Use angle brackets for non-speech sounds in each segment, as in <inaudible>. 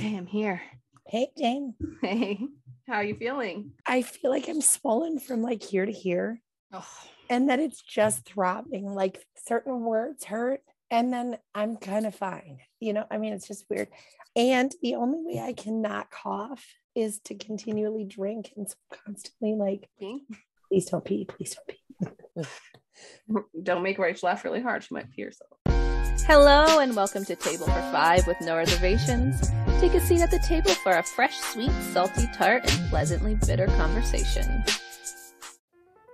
Okay, I'm here. Hey, Jane. Hey, how are you feeling? I feel like I'm swollen from like here to here Oh, and that it's just throbbing. Like certain words hurt and then I'm kind of fine. You know, I mean, it's just weird. And the only way I cannot cough is to continually drink and so constantly like, pee? please don't pee, please don't pee. <laughs> don't make Rach laugh really hard. She might pee herself. Hello and welcome to Table for Five with no reservations. Take a seat at the table for a fresh, sweet, salty tart, and pleasantly bitter conversation.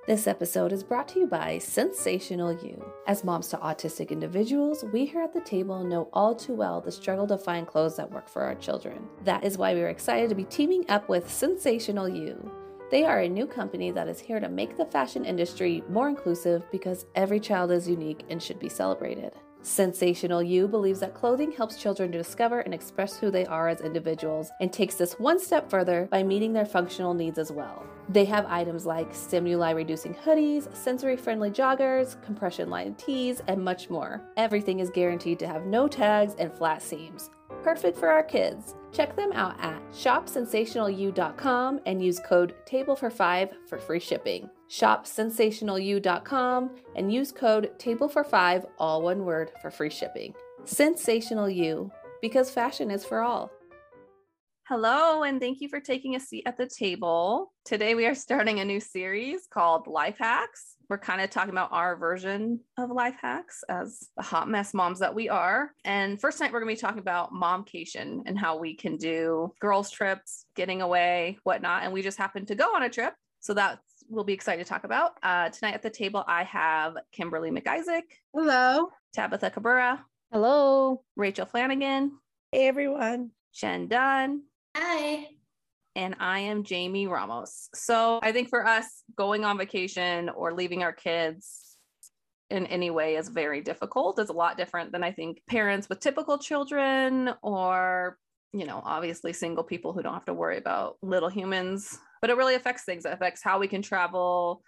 This episode is brought to you by Sensational You. As moms to autistic individuals, we here at the table know all too well the struggle to find clothes that work for our children. That is why we are excited to be teaming up with Sensational You. They are a new company that is here to make the fashion industry more inclusive because every child is unique and should be celebrated. Sensational You believes that clothing helps children to discover and express who they are as individuals and takes this one step further by meeting their functional needs as well. They have items like stimuli reducing hoodies, sensory friendly joggers, compression lined tees, and much more. Everything is guaranteed to have no tags and flat seams. Perfect for our kids. Check them out at shopsensationalu.com and use code TABLE for 5 for free shipping. Shopsensationalu.com and use code TABLE for 5 all one word for free shipping. Sensational You because fashion is for all. Hello, and thank you for taking a seat at the table. Today, we are starting a new series called Life Hacks. We're kind of talking about our version of life hacks as the hot mess moms that we are. And first night, we're going to be talking about momcation and how we can do girls' trips, getting away, whatnot. And we just happened to go on a trip. So that we'll be excited to talk about. Uh, tonight at the table, I have Kimberly McIsaac, Hello. Tabitha Cabrera, Hello. Rachel Flanagan, Hey, everyone. Jen Dunn, Hi. and I am Jamie Ramos. So I think for us, going on vacation or leaving our kids in any way is very difficult. It's a lot different than I think parents with typical children or, you know, obviously single people who don't have to worry about little humans. But it really affects things. It affects how we can travel,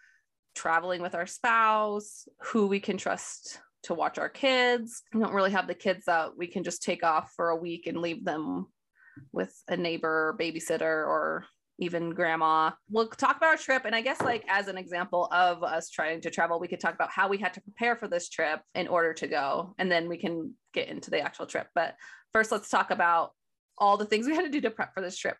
traveling with our spouse, who we can trust to watch our kids. We don't really have the kids that we can just take off for a week and leave them with a neighbor, babysitter, or even grandma. We'll talk about our trip. And I guess, like, as an example of us trying to travel, we could talk about how we had to prepare for this trip in order to go. And then we can get into the actual trip. But first, let's talk about all the things we had to do to prep for this trip.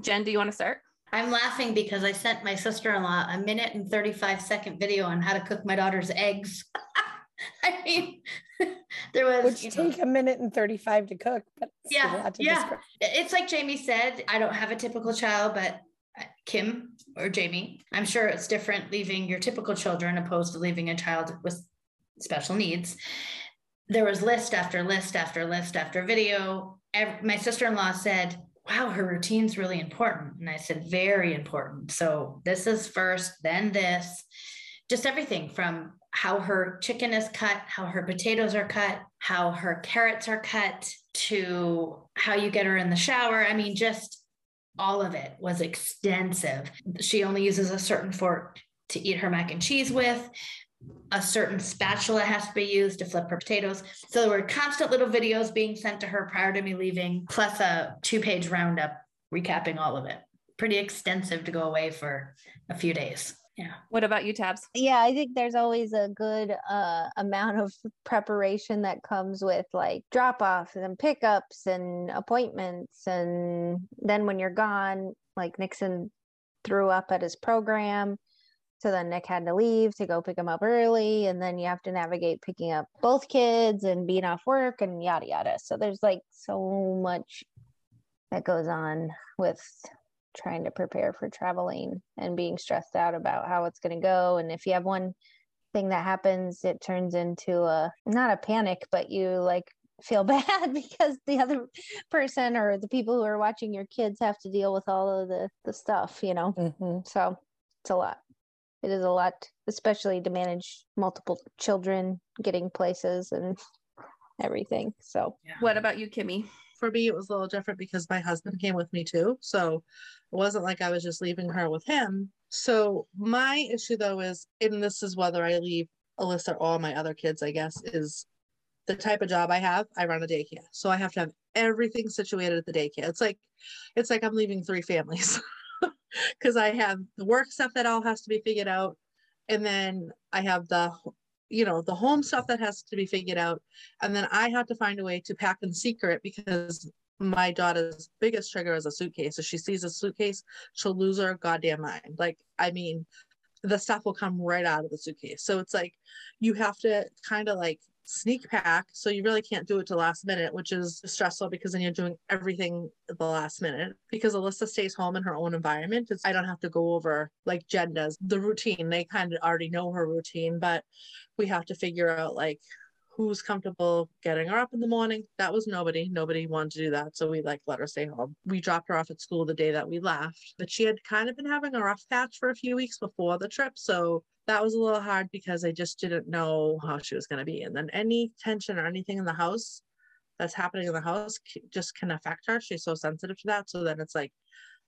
Jen, do you want to start? I'm laughing because I sent my sister-in-law a minute and 35 second video on how to cook my daughter's eggs. <laughs> I mean, <laughs> there was Which you know, take a minute and 35 to cook, but it's Yeah, to yeah. describe. it's like Jamie said, I don't have a typical child, but uh, Kim or Jamie, I'm sure it's different leaving your typical children opposed to leaving a child with special needs. There was list after list after list after video. My sister-in-law said, wow, her routine's really important. And I said, very important. So this is first, then this, just everything from how her chicken is cut, how her potatoes are cut, how her carrots are cut, to how you get her in the shower. I mean, just all of it was extensive. She only uses a certain fork to eat her mac and cheese with. A certain spatula has to be used to flip her potatoes. So there were constant little videos being sent to her prior to me leaving, plus a two page roundup recapping all of it. Pretty extensive to go away for a few days. Yeah. What about you, Tabs? Yeah, I think there's always a good uh, amount of preparation that comes with like drop offs and pickups and appointments. And then when you're gone, like Nixon threw up at his program. So then Nick had to leave to go pick him up early. And then you have to navigate picking up both kids and being off work and yada yada. So there's like so much that goes on with trying to prepare for traveling and being stressed out about how it's going to go and if you have one thing that happens it turns into a not a panic but you like feel <laughs> bad because the other person or the people who are watching your kids have to deal with all of the the stuff you know Mhm. so it's a lot it is a lot especially to manage multiple children getting places and <laughs> everything so. What about you, Kimmy? for me it was a little different because my husband came with me too so it wasn't like i was just leaving her with him. So my issue though is and this is whether i leave alyssa or all my other kids i guess is the type of job i have i run a daycare. So i have to have everything situated at the daycare. It's like it's like I'm leaving three families <laughs> <laughs> because I have the work stuff that all has to be figured out, and then I have the you know the home stuff that has to be figured out, and then I have to find a way to pack in secret because my daughter's biggest trigger is a suitcase. If she sees a suitcase, she'll lose her goddamn mind. Like, I mean, the stuff will come right out of the suitcase. So it's like you have to kind of like sneak pack. So you really can't do it to last minute, which is stressful because then you're doing everything at the last minute. Because Alyssa stays home in her own environment. I don't have to go over like Jen does the routine. They kind of already know her routine, but we have to figure out like who's comfortable getting her up in the morning. That was nobody. Nobody wanted to do that. So we like let her stay home. We dropped her off at school the day that we left, but she had kind of been having a rough patch for a few weeks before the trip. So that was a little hard because I just didn't know how she was going to be. And then any tension or anything in the house that's happening in the house just can affect her. She's so sensitive to that. So then it's like,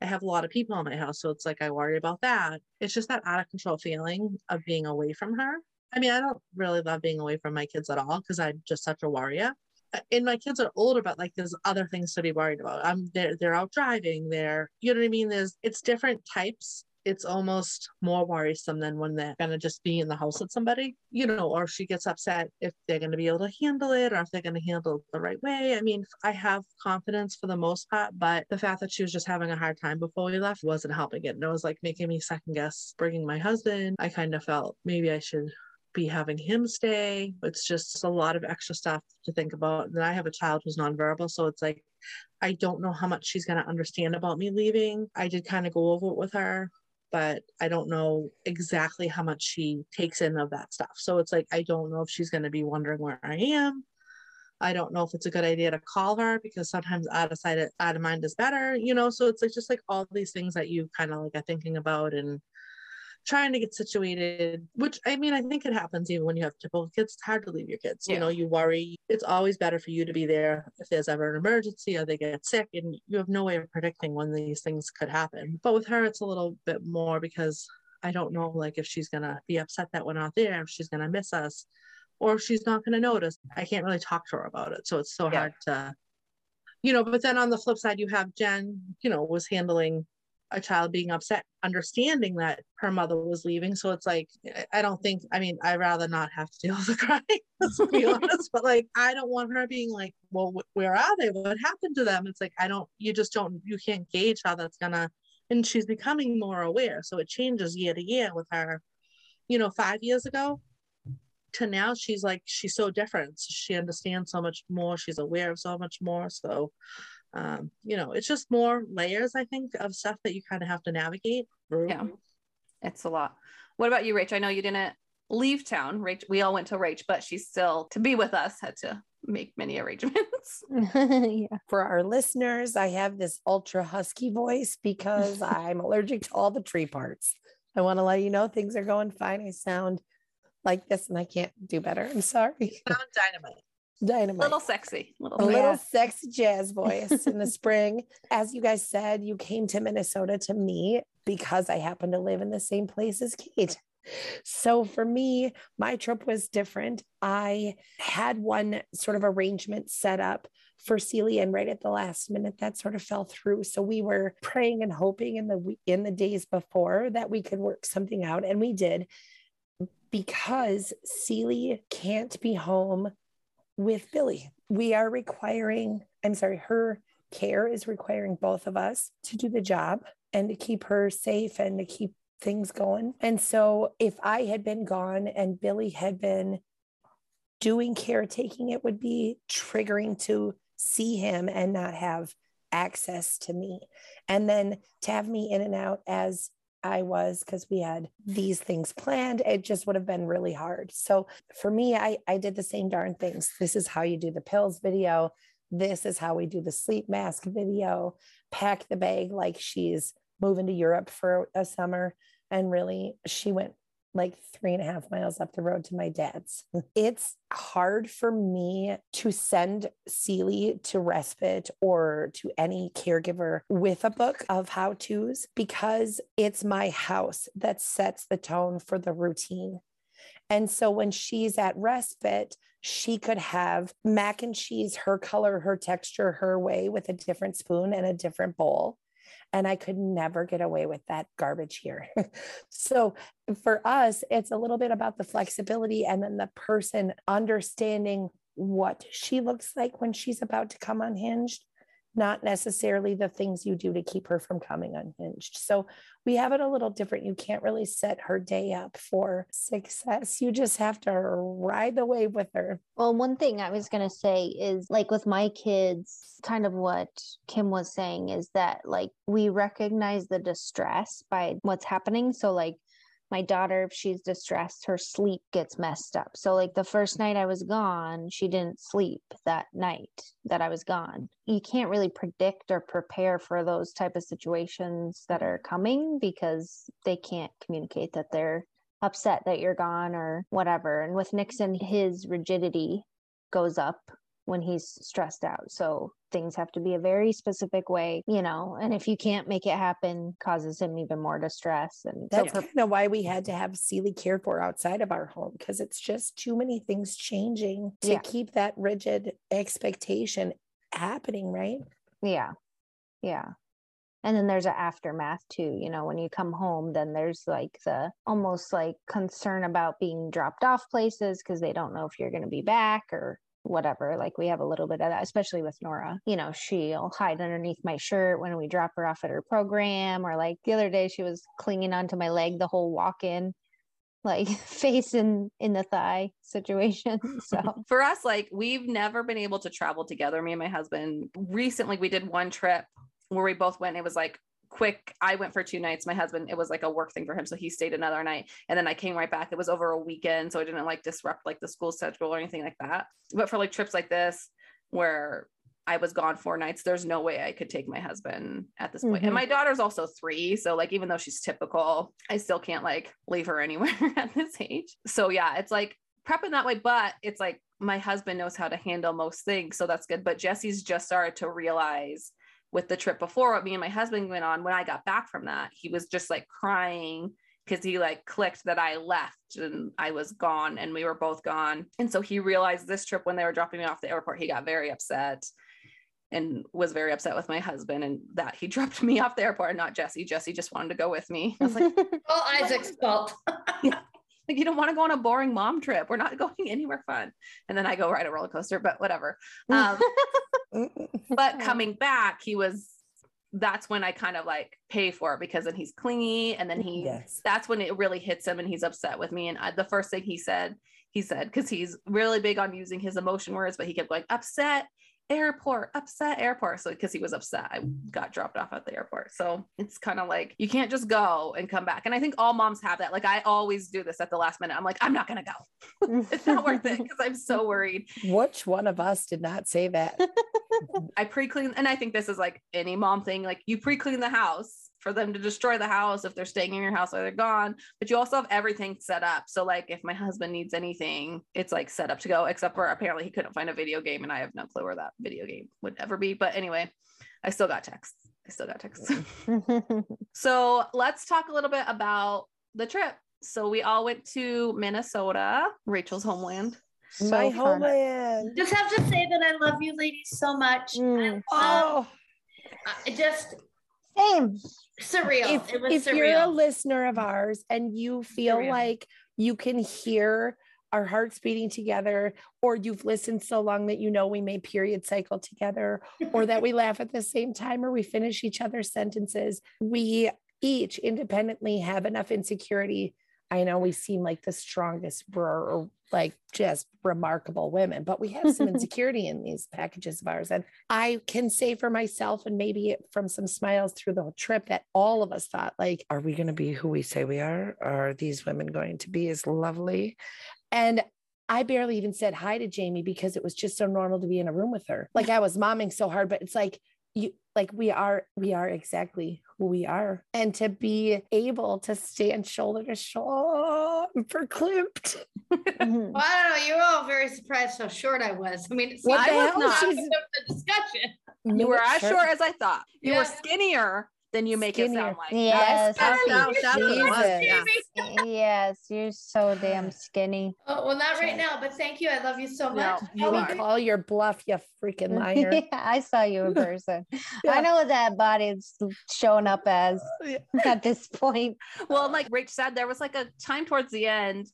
I have a lot of people in my house. So it's like, I worry about that. It's just that out of control feeling of being away from her. I mean, I don't really love being away from my kids at all because I'm just such a warrior. Uh, and my kids are older, but like there's other things to be worried about. I'm they're they're out driving. They're you know what I mean. There's it's different types. It's almost more worrisome than when they're gonna just be in the house with somebody, you know, or she gets upset if they're gonna be able to handle it or if they're gonna handle it the right way. I mean, I have confidence for the most part, but the fact that she was just having a hard time before we left wasn't helping it. And it was like making me second guess bringing my husband. I kind of felt maybe I should be having him stay. It's just a lot of extra stuff to think about. And I have a child who's nonverbal, so it's like I don't know how much she's going to understand about me leaving. I did kind of go over it with her, but I don't know exactly how much she takes in of that stuff. So it's like I don't know if she's going to be wondering where I am. I don't know if it's a good idea to call her because sometimes out of sight, out of mind is better, you know. So it's like just like all these things that you kind of like are thinking about and trying to get situated, which I mean, I think it happens even when you have typical kids. It's hard to leave your kids. Yeah. You know, you worry. It's always better for you to be there if there's ever an emergency or they get sick, and you have no way of predicting when these things could happen. But with her, it's a little bit more because I don't know, like, if she's gonna be upset that we're not there, if she's gonna miss us, or if she's not gonna notice. I can't really talk to her about it, so it's so yeah. hard to you know but then on the flip side you have jen you know was handling a child being upset, understanding that her mother was leaving. So it's like, I don't think, I mean, I'd rather not have to deal with the <laughs> crying, let's be <laughs> honest. But like, I don't want her being like, well, where are they? What happened to them? It's like, I don't, you just don't, you can't gauge how that's gonna, and she's becoming more aware. So it changes year to year with her. You know, five years ago, to now she's like she's so different she understands so much more she's aware of so much more so um, you know, it's just more layers, I think, of stuff that you kind of have to navigate through. Yeah, it's a lot. What about you, Rach? I know you didn't leave town. Rach, we all went to Rach, but she's still to be with us had to make many arrangements. <laughs> yeah. For our listeners, I have this ultra husky voice because <laughs> I'm allergic to all the tree parts. I want to let you know things are going fine. I sound like this and I can't do better. I'm sorry. Sound dynamite. Dynamite. Little sexy. Little, a little sexy jazz voice in the <laughs> spring. As you guys said, you came to Minnesota to me because I happen to live in the same place as Kate. So for me, my trip was different. I had one sort of arrangement set up for Celia, and right at the last minute, that sort of fell through. So we were praying and hoping in the in the days before that we could work something out, and we did because Celia can't be home with Billy. We are requiring, I'm sorry, her care is requiring both of us to do the job and to keep her safe and to keep things going. And so if I had been gone and Billy had been doing caretaking, it would be triggering to see him and not have access to me. And then to have me in and out as I was because we had these things planned. It just would have been really hard. So for me, I, I did the same darn things. This is how you do the pills video. This is how we do the sleep mask video. Pack the bag like she's moving to Europe for a summer. And really, she went like three and a half miles up the road to my dad's. It's hard for me to send Celie to respite or to any caregiver with a book of how to's because it's my house that sets the tone for the routine. And so when she's at respite, she could have mac and cheese, her color, her texture, her way with a different spoon and a different bowl. And I could never get away with that garbage here. <laughs> so for us, it's a little bit about the flexibility and then the person understanding what she looks like when she's about to come unhinged not necessarily the things you do to keep her from coming unhinged. So we have it a little different. You can't really set her day up for success. You just have to ride the wave with her. Well, one thing I was going to say is like with my kids, kind of what Kim was saying is that like we recognize the distress by what's happening. So, like, my daughter, if she's distressed, her sleep gets messed up. So, like the first night I was gone, she didn't sleep that night that I was gone. You can't really predict or prepare for those type of situations that are coming because they can't communicate that they're upset that you're gone or whatever. And with Nixon, his rigidity goes up when he's stressed out. So things have to be a very specific way, you know, and if you can't make it happen, causes him even more distress. And that's so, kind of why we had to have Seely cared for outside of our home because it's just too many things changing to yeah. keep that rigid expectation happening, right? Yeah. Yeah. And then there's an aftermath too. You know, when you come home, then there's like the almost like concern about being dropped off places because they don't know if you're going to be back or whatever. Like we have a little bit of that, especially with Nora. You know, she'll hide underneath my shirt when we drop her off at her program, or like the other day, she was clinging onto my leg the whole walk in like <laughs> face in in the thigh situation <laughs> so <laughs> for us like we've never been able to travel together me and my husband recently we did one trip where we both went it was like quick i went for two nights my husband it was like a work thing for him so he stayed another night and then i came right back it was over a weekend so i didn't like disrupt like the school schedule or anything like that but for like trips like this where I was gone four nights. There's no way I could take my husband at this point. Mm-hmm. And my daughter's also three. So, like, even though she's typical, I still can't like leave her <laughs> anywhere at this age. So, yeah, it's like prepping that way. But it's like my husband knows how to handle most things. So that's good. But Jesse's just started to realize with the trip before what me and my husband went on when I got back from that, he was just like crying because he like clicked that I left and I was gone and we were both gone. And so he realized this trip when they were dropping me off the airport, he got very upset and was very upset with my husband and that he <laughs> dropped me off the airport and not Jesse. Jesse just wanted to go with me. I was like, <laughs> all Isaac's <laughs> fault. yeah. Like you don't want to go on a boring mom trip. We're not going anywhere fun. And then I go ride a roller coaster, but whatever. Um, but coming back, he was that's when I kind of like pay for it because then he's clingy and then he yes. that's when it really hits him and he's upset with me. And I, the first thing he said, he said, because he's really big on using his emotion words, but he kept going upset airport, upset airport. So because he was upset, I got dropped off at the airport. So it's kind of like you can't just go and come back. And I think all moms have that. Like I always do this at the last minute. I'm like, I'm not gonna go. <laughs> it's not worth it because I'm so worried. Which one of us did not say that? <laughs> I pre-clean, and I think this is like any mom thing. Like you pre-clean the house for them to destroy the house if they're staying in your house or they're gone. But you also have everything set up. So like if my husband needs anything, it's like set up to go, except for apparently he couldn't find a video game and I have no clue where that video game would ever be. But anyway, I still got texts. I still got texts. <laughs> so let's talk a little bit about the trip. So we all went to Minnesota, Rachel's homeland. So My homeland. Just have to say that I love you ladies so much. Mm. Oh, I just same. Surreal. If, if surreal. you're a listener of ours and you feel surreal. like you can hear our hearts beating together, or you've listened so long that you know we may period cycle together, or that we laugh at the same time, or we finish each other's sentences, we each independently have enough insecurity I know we seem like the strongest, we're like just remarkable women, but we have some <laughs> insecurity in these packages of ours. And I can say for myself, and maybe from some smiles through the whole trip, that all of us thought, like, are we going to be who we say we are? Are these women going to be as lovely? And I barely even said hi to Jamie because it was just so normal to be in a room with her. Like I was momming so hard, but it's like you like we are we are exactly who we are. And to be able to stand shoulder to shoulder verklempt mm-hmm. <laughs> well, i don't know you're all very surprised how short i was. I mean what I was not the discussion. You were as short. as i thought. You yeah. were skinnier then you make it Skinnier. sound like Yes. That, that, that's what it was, Jesus. yeah. yes, you're so damn skinny. Oh, well, not right now, but thank you. I love you so No, much. you We call your bluff, you freaking <laughs> liar. yeah, I saw you in person. <laughs> Yeah. I know what that body's showing up as Yeah. <laughs> at this point. Well, like Rach said, there was like a time towards the end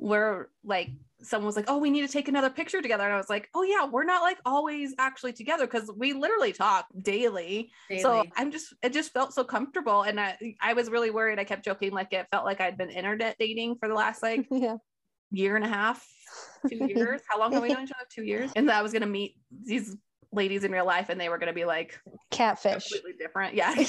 where like someone was like, "Oh, we need to take another picture together," and I was like, "Oh yeah, we're not like always actually together because we literally talk daily." So I'm just, it just felt so comfortable, and I, I was really worried. I kept joking like it felt like I'd been internet dating for the last like <laughs> yeah. year and a half, two <laughs> years. How long have we known each other? Two years, and that I was gonna meet these ladies in real life, and they were gonna be like Catfish. completely different. Yeah. <laughs>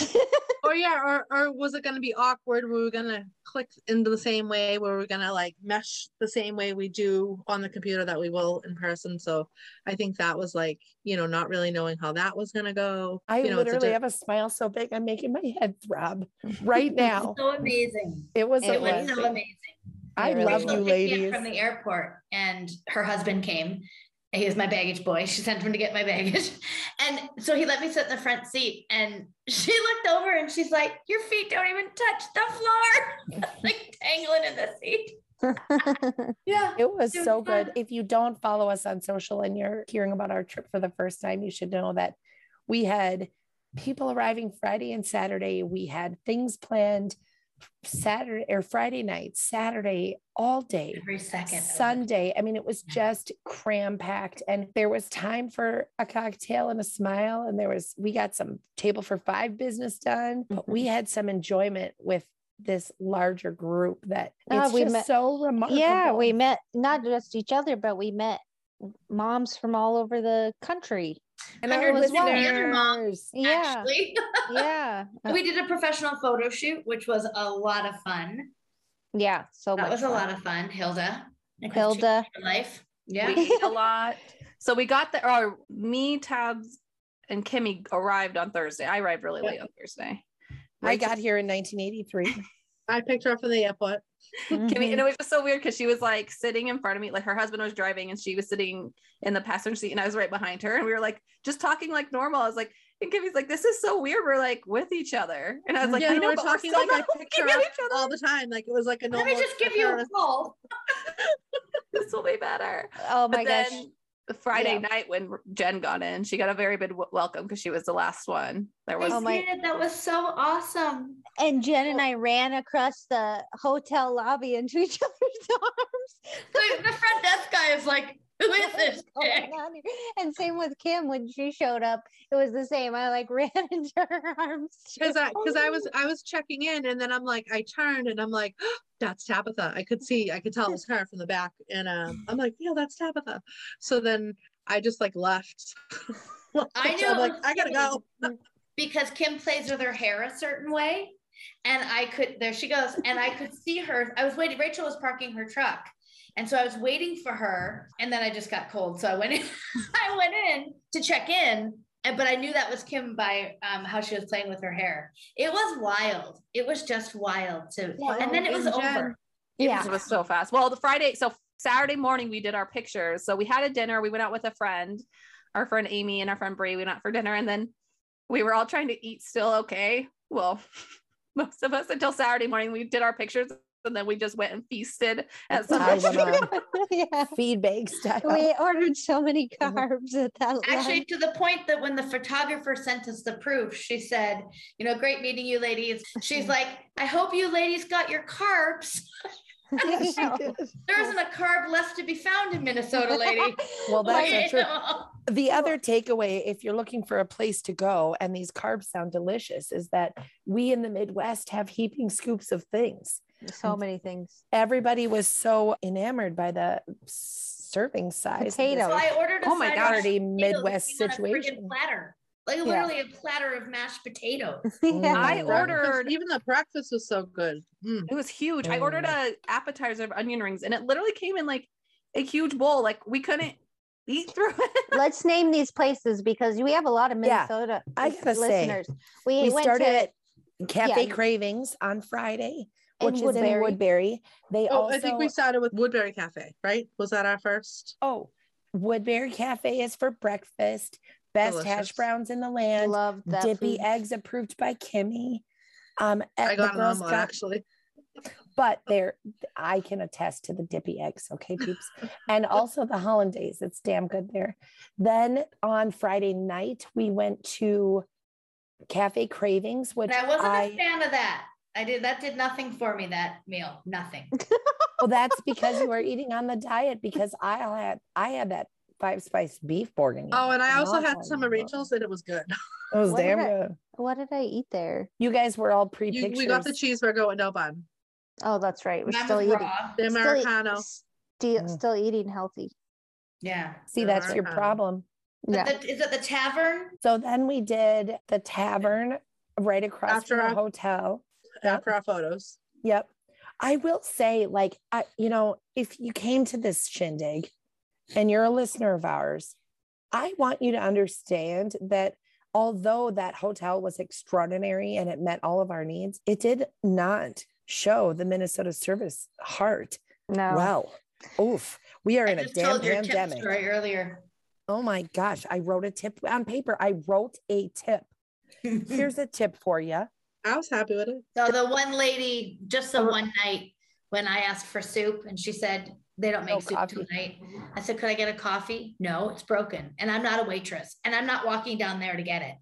Or yeah, or or was it gonna be awkward? Were we gonna click into the same way? Were we gonna like mesh the same way we do on the computer that we will in person? So I think that was like, you know, not really knowing how that was gonna go. I you know, it's a literally di- have a smile so big, I'm making my head throb right <laughs> now. so amazing. It was It It was so amazing. I It really love you, Rachel picked me up ladies. From the airport, and her husband came. He was my baggage boy. She sent him to get my baggage. <laughs> And so he let me sit in the front seat. And she looked over and she's like, Your feet don't even touch the floor. <laughs> like tangling in the seat. <laughs> Yeah. It was It was so good. If you don't follow us on social and you're hearing about our trip for the first time, you should know that we had people arriving Friday and Saturday. We had things planned Saturday or Friday night, Saturday, all day. Every second. Sunday. I mean, it was just cram packed, and there was time for a cocktail and a smile. And there was, we got some table for five business done, but we had some enjoyment with this larger group that Ah, it's we just met- so remarkable. yeah, we met not just each other, but we met moms from all over the country. And Hundred our was percent the other mom, listeners. Yeah. Actually. Yeah. <laughs> We did a professional photo shoot, which was a lot of fun. yeah. So That much was a lot of fun. Hilda. Hilda. Christine, Life. Yeah. we ate a lot. So we got there, or oh, me, Tabs, and Kimmy arrived on Thursday. I arrived really late on Thursday. I Rachel- got here in 1983. <laughs> I picked her up from the airport. Kimmy, Mhm. and it was just so weird because she was like sitting in front of me, like her husband was driving and she was sitting in the passenger seat and I was right behind her and we were like just talking like normal. I was like, and Kimmy's like, this is so weird. We're like with each other. And I was like, yeah, I we know, were but talking still like I not picked her looking at up each other. all the time. Like it was like a normal. Let normal. me just give you a call. <laughs> This will be better. oh my but gosh. then the Friday Yeah. night when Jen got in, she got a very big welcome because she was the last one. There was I Oh my- did. That was so awesome. And Jen and oh. I ran across the hotel lobby into each <laughs> other's arms. The, the front desk guy is like, <laughs> who is <laughs> this? is going chick?" on here? And same with Kim when she showed up. It was the same. I like <laughs> ran into her arms. because I because I was I was checking in and then I'm like I turned and I'm like that's Tabitha. I could see I could tell it was her from the back and um I'm like yeah that's Tabitha. So then I just like left. I knew I'm like I gotta go. because Kim plays with her hair a certain way. And I could, there she goes. And I could see her. I was waiting. Rachel was parking her truck. And so I was waiting for her. And then I just got cold. So I went in, <laughs> I went in to check in. And, but I knew that was Kim by um, how she was playing with her hair. It was wild. It was just wild to, Yeah. and then it was Jen- over. It Yeah. was, it was so fast. Well, the Friday, so Saturday morning, we did our pictures. So we had a dinner. We went out with a friend, our friend Amy and our friend Brie. We went out for dinner, and then we were all trying to eat still okay. Well, <laughs> most of us until Saturday morning, we did our pictures, and then we just went and feasted at some I went restaurant. <laughs> yeah. feed bag style. We ordered so many <laughs> Mhm. carbs at that Actually, lunch. to the point that when the photographer sent us the proof, she said, you know, great meeting you ladies. She's <laughs> like, I hope you ladies got your carbs. Yes, she know. did. There isn't a carb left to be found in Minnesota, lady. Well, that's Like, true. The other takeaway, if you're looking for a place to go and these carbs sound delicious, is that we in the Midwest have heaping scoops of things. So many things. Everybody was so enamored by the serving size. Potatoes. So I ordered a Oh my side gosh. of Midwest came a situation. platter. Like literally a platter of mashed potatoes. <laughs> Yeah. I Mm. ordered even the breakfast was so good. Mm. It was huge. I ordered Mm. a appetizer of onion rings, and it literally came in like a huge bowl. Like we couldn't eat through <laughs> it. Let's name these places because we have a lot of Yeah, Minnesota I gotta say, listeners. we, We went started to at Cafe yeah. Cravings on Friday, In which is Woodbury. in Woodbury. They Oh, also I think we started with Woodbury Cafe, right? Was that our first? Oh, Woodbury Cafe is for breakfast. Best hash browns in the land. Love that Dippy food. eggs approved by Kimmy. Um, I at got the an Girl omelet Scout- actually. but there I can attest to the dippy eggs, okay, peeps. and also the hollandaise. It's damn good there. Then on Friday night, we went to Cafe Cravings, which And I wasn't I a fan of that. I did that did nothing for me that meal. Nothing. <laughs> well, that's because you were eating on the diet because I had I had that five spice beef bourguignon. Oh, and I also Not had on some the of. Rachel's and it was good. <laughs> It was What did damn I- good. What did I eat there? You guys were all pre pictures. we got the cheeseburger with no bun. Oh, that's right. We're Mine still eating. raw. The Americano. Still, Mm. still eating healthy. Yeah. See, that's your Americano. problem. Yeah. The- is it the tavern? So then we did the tavern right across After from the our- hotel. Yep. After our photos. Yep. I will say, like, I, you know, if you came to this shindig and you're a listener of ours, I want you to understand that although that hotel was extraordinary and it met all of our needs, it did not show the Minnesota service heart No. well. Oof. We are in I a just damn told your pandemic. story earlier. Oh my gosh. I wrote a tip on paper. I wrote a tip. <laughs> Here's a tip for you. I was happy with it. So the one lady, just Oh. the uh-huh. one night when I asked for soup and she said, they don't make No soup coffee. tonight. I said, could I get a coffee? No, it's broken. And I'm not a waitress and I'm not walking down there to get it.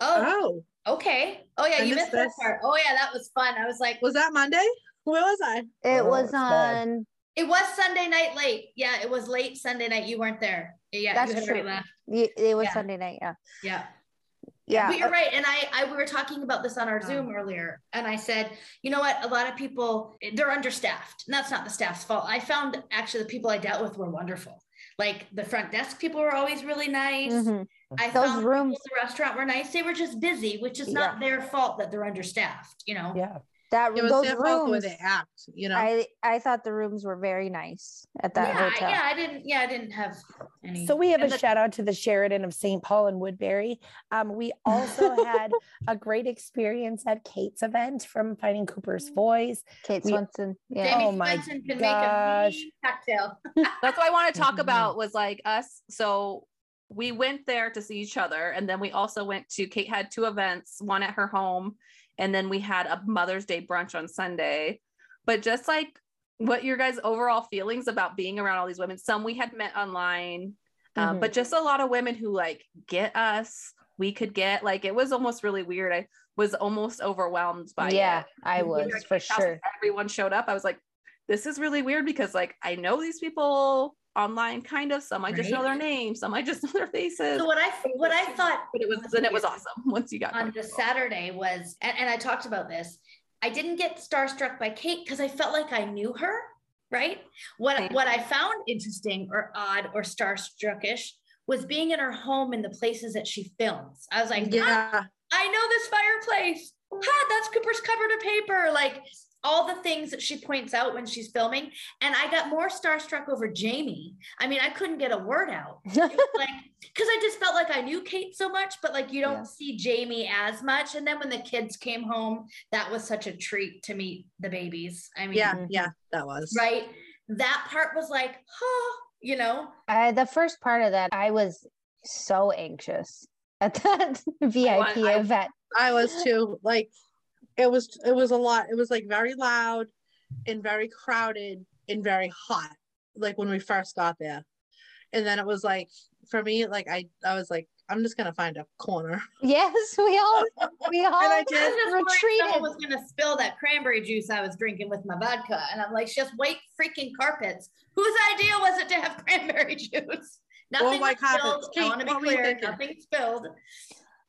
Oh, Oh, okay. Oh yeah, I you missed missed that part. Oh yeah, that was fun. I was like, was that Monday? Where was I? It Oh, was it's bad. on. it was Sunday night late. Yeah, it was late Sunday night. You weren't there. Yeah, That's you true. left. It was Yeah. Sunday night. Yeah. Yeah. Yeah. But you're right. And I, I, we were talking about this on our Oh. Zoom earlier. And I said, you know what? A lot of people, they're understaffed. And that's not the staff's fault. I found actually the people I dealt with were wonderful. Like the front desk people were always really nice. Mhm. I Those found rooms- the restaurant were nice. They were just busy, which is not their fault that they're understaffed, you know? Yeah. That It was those their fault the way they act, you know. I I thought the rooms were very nice at that yeah, hotel. yeah, I didn't, yeah, I didn't have any. So we have and a the- shout out to the Sheraton of St. Paul and Woodbury. Um, we <laughs> also had a great experience at Kate's event from Finding Cooper's Voice. Kate We- Swenson. Yeah. Jamie Oh my Swenson can gosh. make a mean cocktail. <laughs> That's what I want to talk Mhm. about was like us. So we went there to see each other. And then we also went to, Kate had two events, one at her home. And then we had a Mother's Day brunch on Sunday. But just like what your guys' overall feelings about being around all these women, some we had met online, um, Mhm. but just a lot of women who like get us, we could get like, it was almost really weird. I was almost overwhelmed by yeah, it. I We was at for house sure. Everyone showed up. I was like, this is really weird because like I know these people online kind of. Some I just know their names, some I just <laughs> know their faces. So what I, what I thought but it was and it was awesome <laughs> once you got on the. Saturday was, and, and I talked about this. I didn't get starstruck by Kate because I felt like I knew her, right? What what I found interesting or odd or starstruckish was being in her home in the places that she films. I was like, "Ah, yeah. I know this fireplace. Ha, that's Cooper's cupboard of paper. Like all the things that she points out when she's filming. And I got more starstruck over Jamie. I mean, I couldn't get a word out. <laughs> Like, because I just felt like I knew Kate so much, but like you don't Yeah. see Jamie as much. And then when the kids came home, that was such a treat to meet the babies. I mean, Yeah, yeah, that was. right. That part was like, huh, you know, I, the first part of that, I was so anxious at that <laughs> VIP I- event. I was too. Like it was it was a lot. It was like very loud and very crowded and very hot. Like when we first got there. And then it was like for me, like I I was like, I'm just gonna find a corner. <laughs> Yes, we all we all I I just worried retreated. someone was gonna spill that cranberry juice I was drinking with my vodka, and I'm like, just white freaking carpets. Whose idea was it to have <laughs> cranberry juice? Nothing white was carpets. spilled. Kate, I want to be what were you clear, nothing spilled.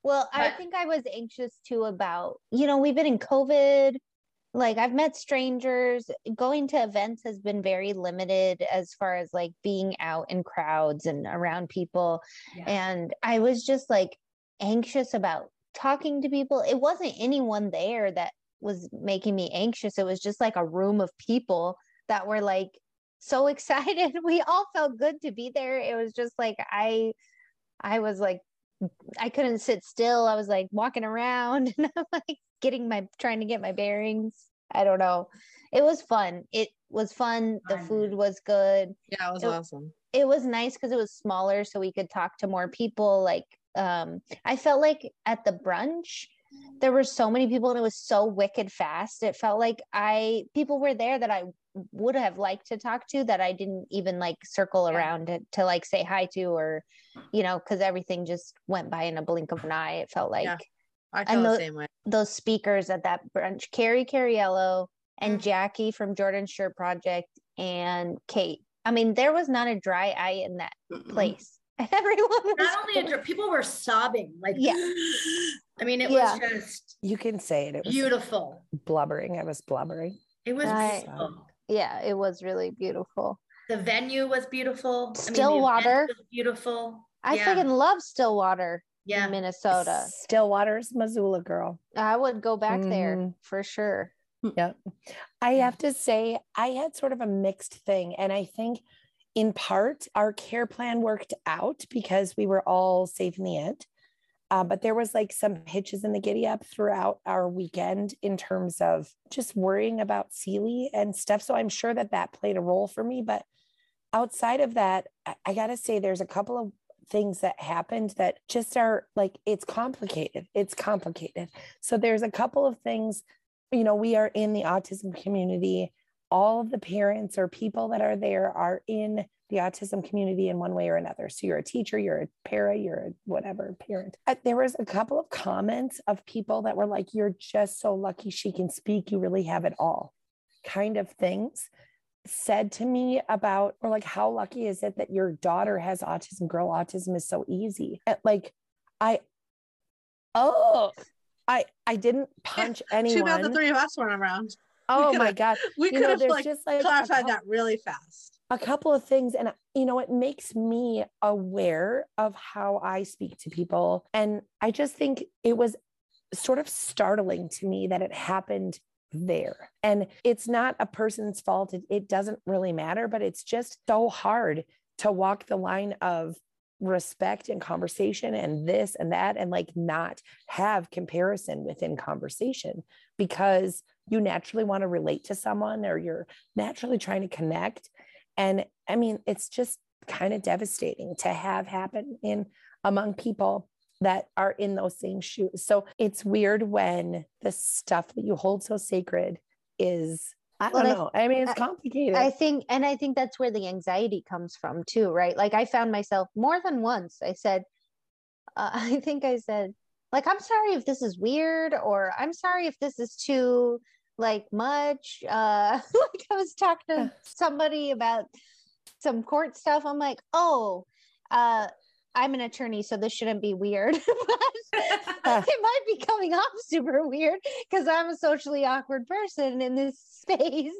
Well, I think I was anxious too about, you know, we've been in COVID. Like I've met strangers. Going to events has been very limited as far as like being out in crowds and around people. Yeah. And I was just like anxious about talking to people. It wasn't anyone there that was making me anxious. It was just like a room of people that were like so <laughs> excited. We all felt good to be there. It was just like I I was like I couldn't sit still. I was like walking around <laughs> and I'm like getting my trying to get my bearings. I don't know. It was fun. It was fun. The food was good. Yeah, it was It- awesome. It was nice because it was smaller so we could talk to more people. Like um I felt like at the brunch there were so many people and it was so wicked fast. It felt like I people were there that I would have liked to talk to that I didn't even like circle Yeah. around to, to like say hi to or you know because everything just went by in a blink of an eye. It felt like Yeah. I And feel the the- same way. those speakers at that brunch, Carrie Cariello and Mhm. Jackie from Jordan Shirt Project and Kate. I mean, there was not a dry eye in that Mm-mm. place. <laughs> Everyone was Not only a, dr- people were sobbing, like Yeah. <gasps> I mean, it Yeah. was just You can say it. It was beautiful. blubbering. I was blubbering. It was Right. beautiful. Yeah, it was really beautiful. The venue was beautiful. I mean, the Stillwater. was beautiful. I Yeah. freaking love Stillwater Yeah. in Minnesota. Stillwater's Missoula girl. I would go back there Mhm. for sure. Yeah. I have to say, I had sort of a mixed thing. And I think in part our care plan worked out because we were all safe in the end. Uh, but there was like some hitches in the giddy up throughout our weekend in terms of just worrying about Sealy and stuff. So I'm sure that that played a role for me. But outside of that, I, I got to say, there's a couple of things that happened that just are like, it's complicated. It's complicated. So there's a couple of things you know, we are in the autism community. All of the parents or people that are there are in the autism community in one way or another. So you're a teacher, you're a para, you're a whatever parent. There was a couple of comments of people that were like, "You're just so lucky she can speak. You really have it all," kind of things said to me about or like how lucky is it that your daughter has autism girl autism is so easy And, like i oh i i didn't punch <laughs> anyone Too bad the three of us weren't around. oh my god We could have like just like clarified that really fast. A couple of things and you know it makes me aware of how i speak to people and i just think it was sort of startling to me that it happened there and it's not a person's fault it, it doesn't really matter but it's just so hard to walk the line of respect and conversation and this and that and like not have comparison within conversation because you naturally want to relate to someone or you're naturally trying to connect and I mean, it's just kind of devastating to have happen in among people that are in those same shoes. So it's weird when the stuff that you hold so sacred is, I don't I- know. I mean, it's I- complicated. I think, and I think that's where the anxiety comes from too, right? Like I found myself more than once. I said, uh, <laughs> I think I said, like, I'm sorry if this is weird, or I'm sorry if this is too like much. Uh, <laughs> like I was talking to <laughs> somebody about some court stuff. I'm like, oh, uh, I'm an attorney, so this shouldn't be weird. <laughs> But it might be coming off super weird because I'm a socially awkward person in this space.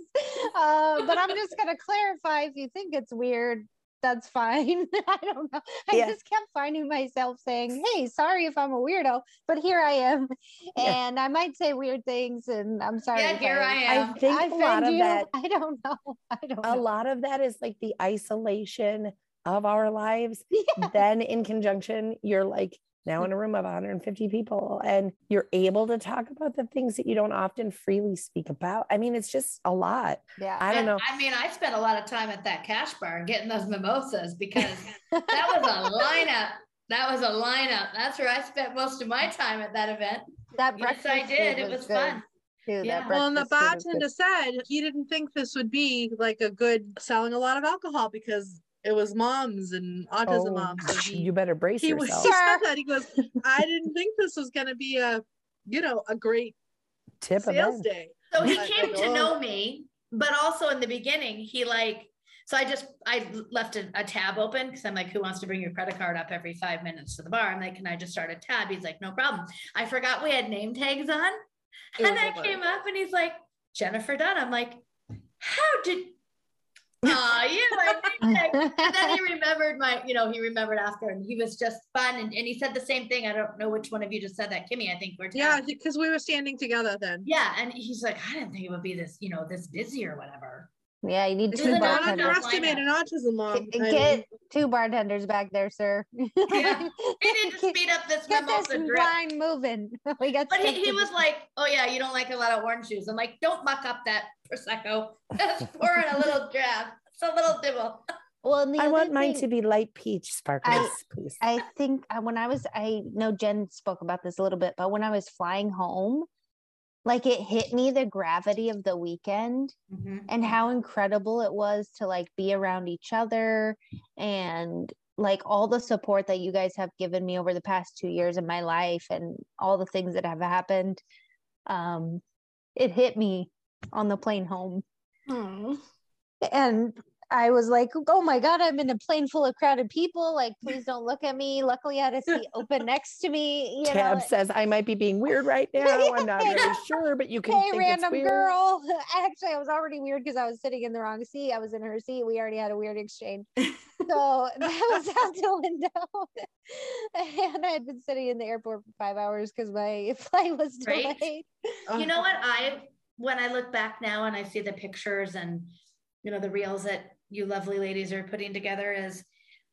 Uh, but I'm just going to clarify if you think it's weird, that's fine. <laughs> I don't know. I Yeah. just kept finding myself saying, hey, sorry if I'm a weirdo, but here I am. <laughs> Yeah. And I might say weird things, and I'm sorry. Yeah, here I am. I think I a lot of you. that <laughs> I don't know. I don't a know. lot of that is like the isolation of our lives. Yeah. Then in conjunction, you're like now mm. in a room of 150 people and you're able to talk about the things that you don't often freely speak about. I mean, it's just a lot. Yeah. I don't And, know. I mean, I spent a lot of time at that cash bar getting those mimosas because <laughs> that was a lineup. That was a lineup. That's where I spent most of my time at that event. that Yes, I did. food It was good, fun. too. Yeah. Well, and the breakfast food was good. bartender said he didn't think this would be like a good selling a lot of alcohol because it was moms and autism oh, moms. So he, Oh, you better brace he, was, <laughs> yourself. he said that he goes, I didn't think this was going to be a, you know, a great Tip of sales day. So he Like, came like, to oh. know me, but also in the beginning, he like, so I just, I left a, a tab open because I'm like, who wants to bring your credit card up every five minutes to the bar? I'm like, can I just start a tab? He's like, no problem. I forgot we had name tags on. It And I came up and he's like, Jennifer Dunn. I'm like, how did, oh, you my name tag. And then he <laughs> remembered my, you know, he remembered after and he was just fun. And, and he said the same thing. I don't know which one of you just said that. Kimmy, I think we're Yeah, because we were standing together then. yeah, and he's like, I didn't think it would be this, you know, this busy or whatever. Yeah, you need This two is a Don't bartenders. underestimate an autism mom. Get, get two bartenders back there, sir. Yeah. <laughs> We need to speed up this Get this mimosa drip. wine moving. <laughs> We got. But he, he was like, "Oh yeah, you don't like a lot of orange juice." I'm like, "Don't muck up that prosecco. Just <laughs> pour in a little draft. It's a little dibble." Well, the I other want mine thing- to be light peach sparkles, please. I think when I was, I know Jen spoke about this a little bit, but when I was flying home, like it hit me the gravity of the weekend Mhm. and how incredible it was to like be around each other and like all the support that you guys have given me over the past two years in my life and all the things that have happened. Um, it hit me on the plane home Hmm. and I was like, "Oh my god, I'm in a plane full of crowded people! Like, please don't look at me." Luckily, I had a seat <laughs> open next to me. You Tab know, says I might be being weird right <laughs> now. I'm not really sure, but you can hey, think it's random weird. girl. <laughs> Actually, I was already weird because I was sitting in the wrong seat. I was in her seat. We already had a weird exchange. So that was out the window. and I had been sitting in the airport for five hours because my flight was Right. delayed. You know what? I when I look back now and I see the pictures and you know the reels that you lovely ladies are putting together is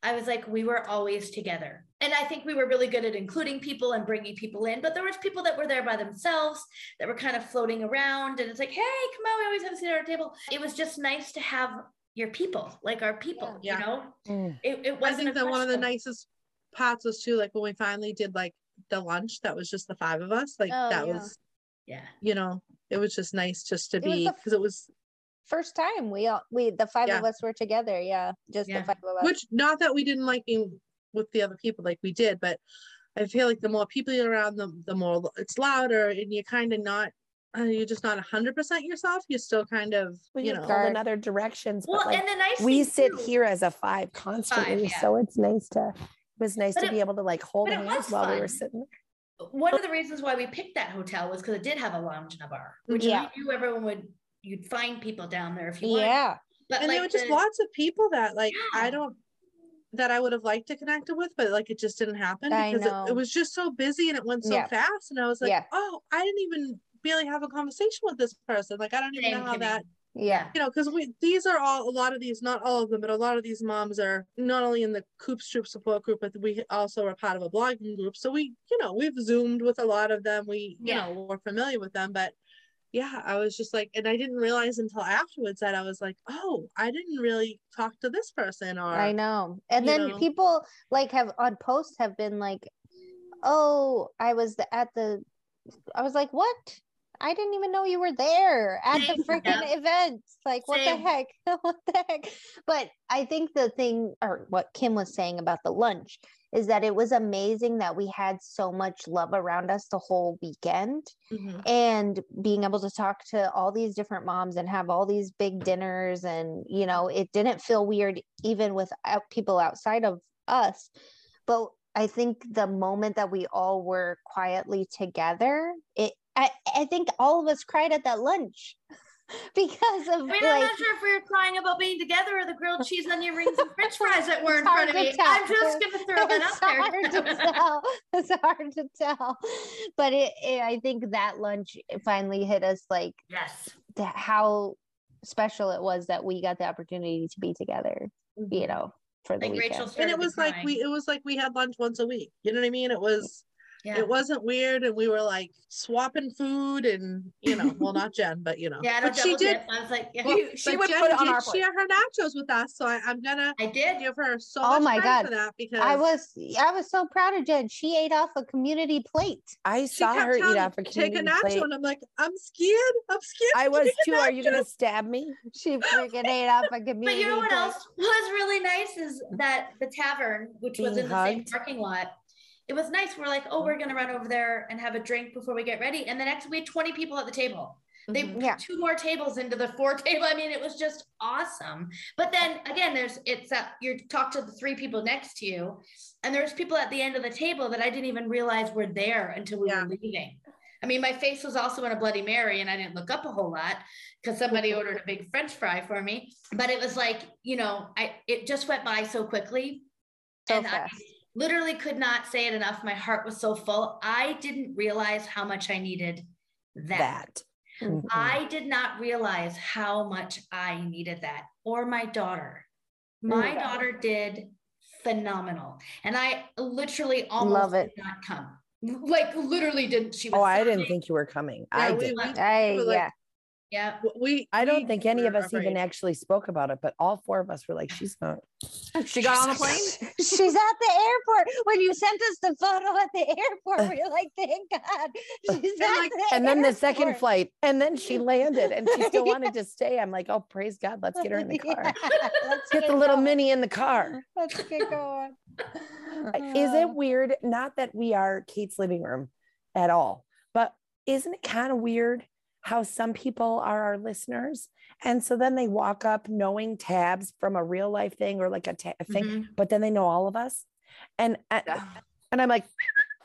I was like we were always together. And I think we were really good at including people and bringing people in, but there was people that were there by themselves that were kind of floating around and it's like, "Hey, come on, we always have a seat at our table." It was just nice to have your people, like our people, Yeah. you know? Mm. It, it wasn't I think a that one of the nicest parts was too, like when we finally did like the lunch, that was just the five of us. Like Oh, that yeah. was, Yeah. you know, it was just nice just to It be because it was First time we all we the five Yeah. of us were together. Yeah, just Yeah. the five of us. which not that we didn't like being with the other people like we did, but I feel like the more people you're around, the the more it's louder and you're kind of not uh, you're just not hundred percent yourself. You're still kind of Well, you you're know pulled in other directions, Well, but like and the nice we thing, sit too- here as a five constantly, yeah. so it's nice to. It was nice But to it- be able to like hold hands was while we were fun. sitting. One of the reasons why we picked that hotel was because it did have a lounge and a bar, which Yeah. I knew everyone would you'd find people down there if you wanted. yeah, But and like there were just the- lots of people that like Yeah. I don't that I would have liked to connect with, but like it just didn't happen I because it, it was just so busy and it went so Yeah. fast. And I was like, Yeah. oh, I didn't even really have a conversation with this person. Like I don't even Same, know how Kimmy. that yeah, you know, because we these are all a lot of these, not all of them, but a lot of these moms are not only in the Coops Troop support group, but we also are part of a blogging group. So we, you know, we've zoomed with a lot of them. We, you Yeah. know, we're familiar with them. But yeah, I was just like, and I didn't realize until afterwards that I was like, oh, I didn't really talk to this person or I know. And then know. people like have on posts have been like, "Oh, I was at the," I was like, "What?" I didn't even know you were there at the <laughs> freaking yeah. event. Like, what Same. the heck? <laughs> what the heck? But I think the thing, or what Kim was saying about the lunch, is that it was amazing that we had so much love around us the whole weekend Mhm. and being able to talk to all these different moms and have all these big dinners and you know it didn't feel weird even with people outside of us but i think the moment that we all were quietly together it i, I think all of us cried at that lunch <laughs> because of I mean, I'm not sure if we were crying about being together or the grilled cheese, onion rings, and French fries that were in front of to me. tell. I'm just gonna throw that it's out there. hard to <laughs> tell. It's hard to tell. But it, it, I think that lunch finally hit us like yes. the, how special it was that we got the opportunity to be together, mm-hmm. you know, for the Like weekend. Rachel and it was to like we it was like we had lunch once a week. You know what I mean? It was mm. Yeah. it wasn't weird and we were like swapping food and you know, well not Jen, but you know. yeah, no but she double did dip. I was like, yeah, Well, She- she would Jen put it on did our plate. share her nachos with us, so I, I'm gonna I did. give her so Oh much my credit God. for that because I was I was so proud of Jen. She ate off a community plate. I she saw her eat telling me, off a take a nacho, plate. and I'm like, I'm scared. I'm scared. I was too. Are you gonna stab me? She freaking ate off a community plate. <laughs> But you know what plate. else was really nice is that the tavern, which was Being in the same parking lot, it was nice. We're like, oh, we're gonna run over there and have a drink before we get ready. And the next we had 20 people at the table. They Mhm. put Yeah. two more tables into the four <laughs> table. I mean, it was just awesome. But then again, there's it's that you talk to the three people next to you, and there's people at the end of the table that I didn't even realize were there until we Yeah. were leaving. I mean, my face was also in a Bloody Mary, and I didn't look up a whole lot because somebody ordered a big French fry for me. But it was like, you know, I it just went by so quickly, So and I fast. Literally could not say it enough. My heart was so full. I didn't realize how much I needed that. That. Mhm. I did not realize how much I needed that, or my daughter. My daughter did phenomenal, and I literally almost Love it. did not come. <laughs> Like literally didn't. She was. Oh, I didn't think you were coming. Yeah, I we- did. we- I were like- yeah. Yeah. We. I don't we think any of were us even actually spoke about it, but all four of us were like, she's not. <laughs> She got on the plane. <laughs> She's at the airport. When you sent us the photo at the airport, we were like, thank God. <laughs> She's at like- the And then the second flight, and then she landed and she still wanted to stay. I'm like, oh, praise God, let's get her in the car. Yeah, let's Get the little going. mini in the car. Let's get going. Is it uh-huh. weird? Not that we are Kate's living room at all, but isn't it kind of weird how some people are our listeners? And so then they walk up knowing tabs from a real life thing or like a, ta- a thing, Mhm. but then they know all of us. And, and, Yeah. and I'm like,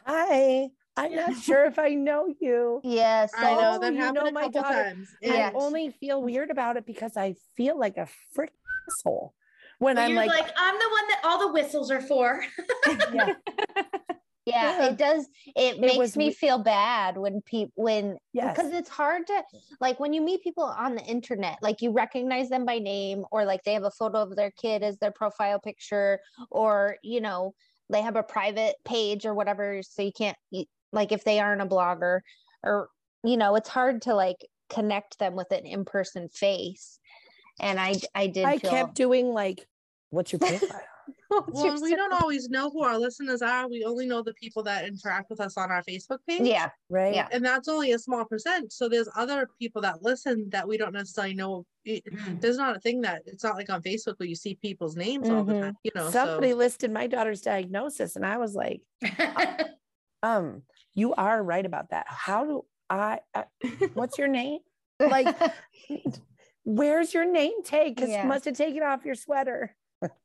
hi, I'm not <laughs> sure if I know you. Yes. I know Oh, that you happened know my couple daughter. times. I only feel weird about it because I feel like a frick asshole when But I'm you're like, like, I'm the one that all the whistles are for. <laughs> yeah, <laughs> yeah, Yeah. it does it, makes me we- feel bad when people when yes. because it's hard to like when you meet people on the internet like you recognize them by name or like they have a photo of their kid as their profile picture or you know they have a private page or whatever so you can't like if they aren't a blogger or you know it's hard to like connect them with an in-person face and i i did I feel kept doing like, what's your profile? <laughs> What's Well, we don't always know who our listeners are. We only know the people that interact with us on our Facebook page. yeah right? Yeah. And that's only a small percent. So there's other people that listen that we don't necessarily know. It- Mm. There's not a thing that it's not like on Facebook where you see people's names all the Mhm. time. You know, Somebody so listed my daughter's diagnosis, and I was like, <laughs> um, you are right about that. How do I, uh, what's your name? <laughs> Like, where's your name tag? Because Yeah. you must have taken off your sweater.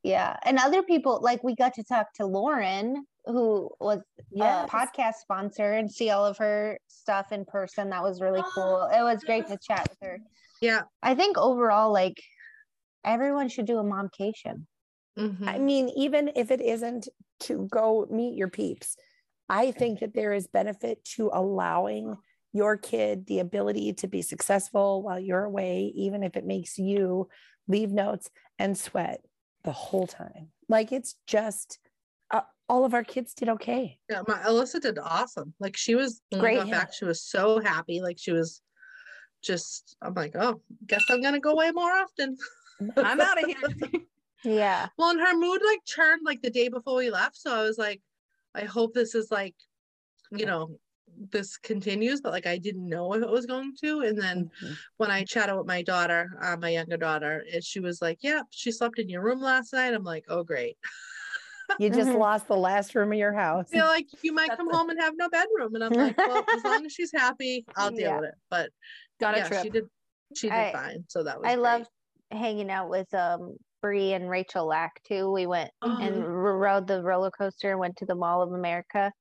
Yeah. And other people, like we got to talk to Lauren, who was Yes. a podcast sponsor, and see all of her stuff in person. That was really cool. <gasps> It was great to chat with her. yeah. I think overall, like everyone should do a momcation. mhm. I mean, even if it isn't to go meet your peeps, I think that there is benefit to allowing your kid the ability to be successful while you're away, even if it makes you leave notes and sweat the whole time. Like it's just uh, all of our kids did okay. Yeah, my Alyssa did awesome. Like she was when Great. we got back, she was so happy. Like she was just I'm like, oh, guess I'm gonna go away more often. <laughs> I'm out of here. Yeah. Well, and her mood like turned like the day before we left. So I was like, I hope this is like, you know, this continues, but like I didn't know if it was going to. And then Mhm. when I chatted with my daughter, uh, my younger daughter, and she was like, Yeah, she slept in your room last night. I'm like, Oh, great. You just Mhm. <laughs> lost the last room of your house. Feel like you might That's come the- home and have no bedroom. And I'm like, Well, as long <laughs> as she's happy, I'll deal Yeah. with it. But Got a trip. she did she did I- fine. So that was I love hanging out with um Bree and Rachel Lack too. We went and Mhm. rode the roller coaster and went to the Mall of America.